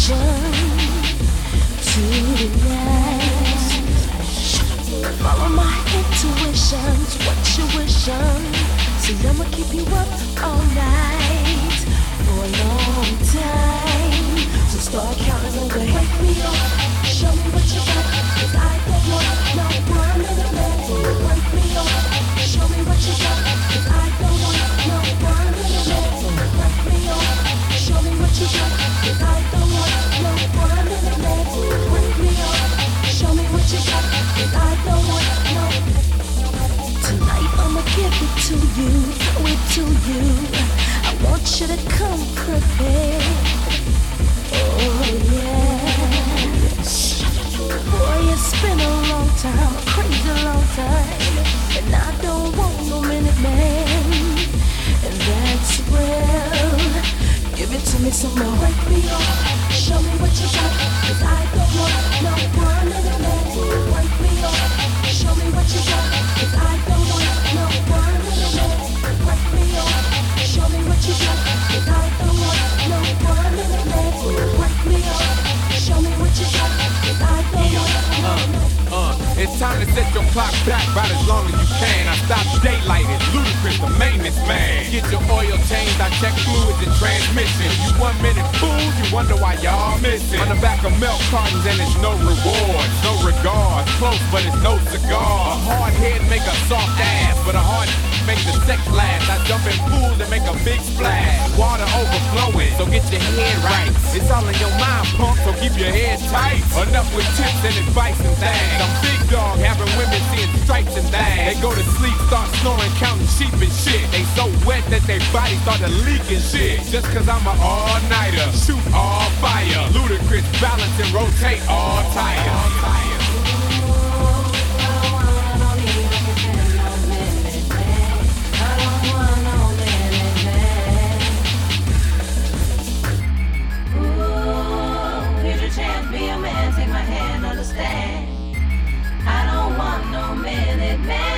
station tonight. Follow my intuitions, what you wishing? See, I'ma keep you up all night for a long time. So start counting away. Wake me up, To you, throw it to you. I want you to come prepared. What you got. I no one time to set your clock back about as long as you can. I stop daylighting, Ludacris, the maintenance man. Get your oil changed, I check fluids and transmission. You one minute fools, you wonder why y'all missing. On the back of milk cartons and it's no reward, no regard. Close, but it's no cigar. A hard head make a soft ass, but a hard make the sex last. I jump in pools and make a big splash. Water overflowing, so get your head right. It's all in your mind, punk, so keep your head tight. Enough with tips and advice and things. I'm big dog, having women seeing stripes and things. They go to sleep, start snoring, counting sheep and shit. They so wet that their body started leaking shit. Just cause I'm an all-nighter, shoot all fire. Ludacris, balance and rotate all tires. Be a man, take my hand, understand. Want no minute man.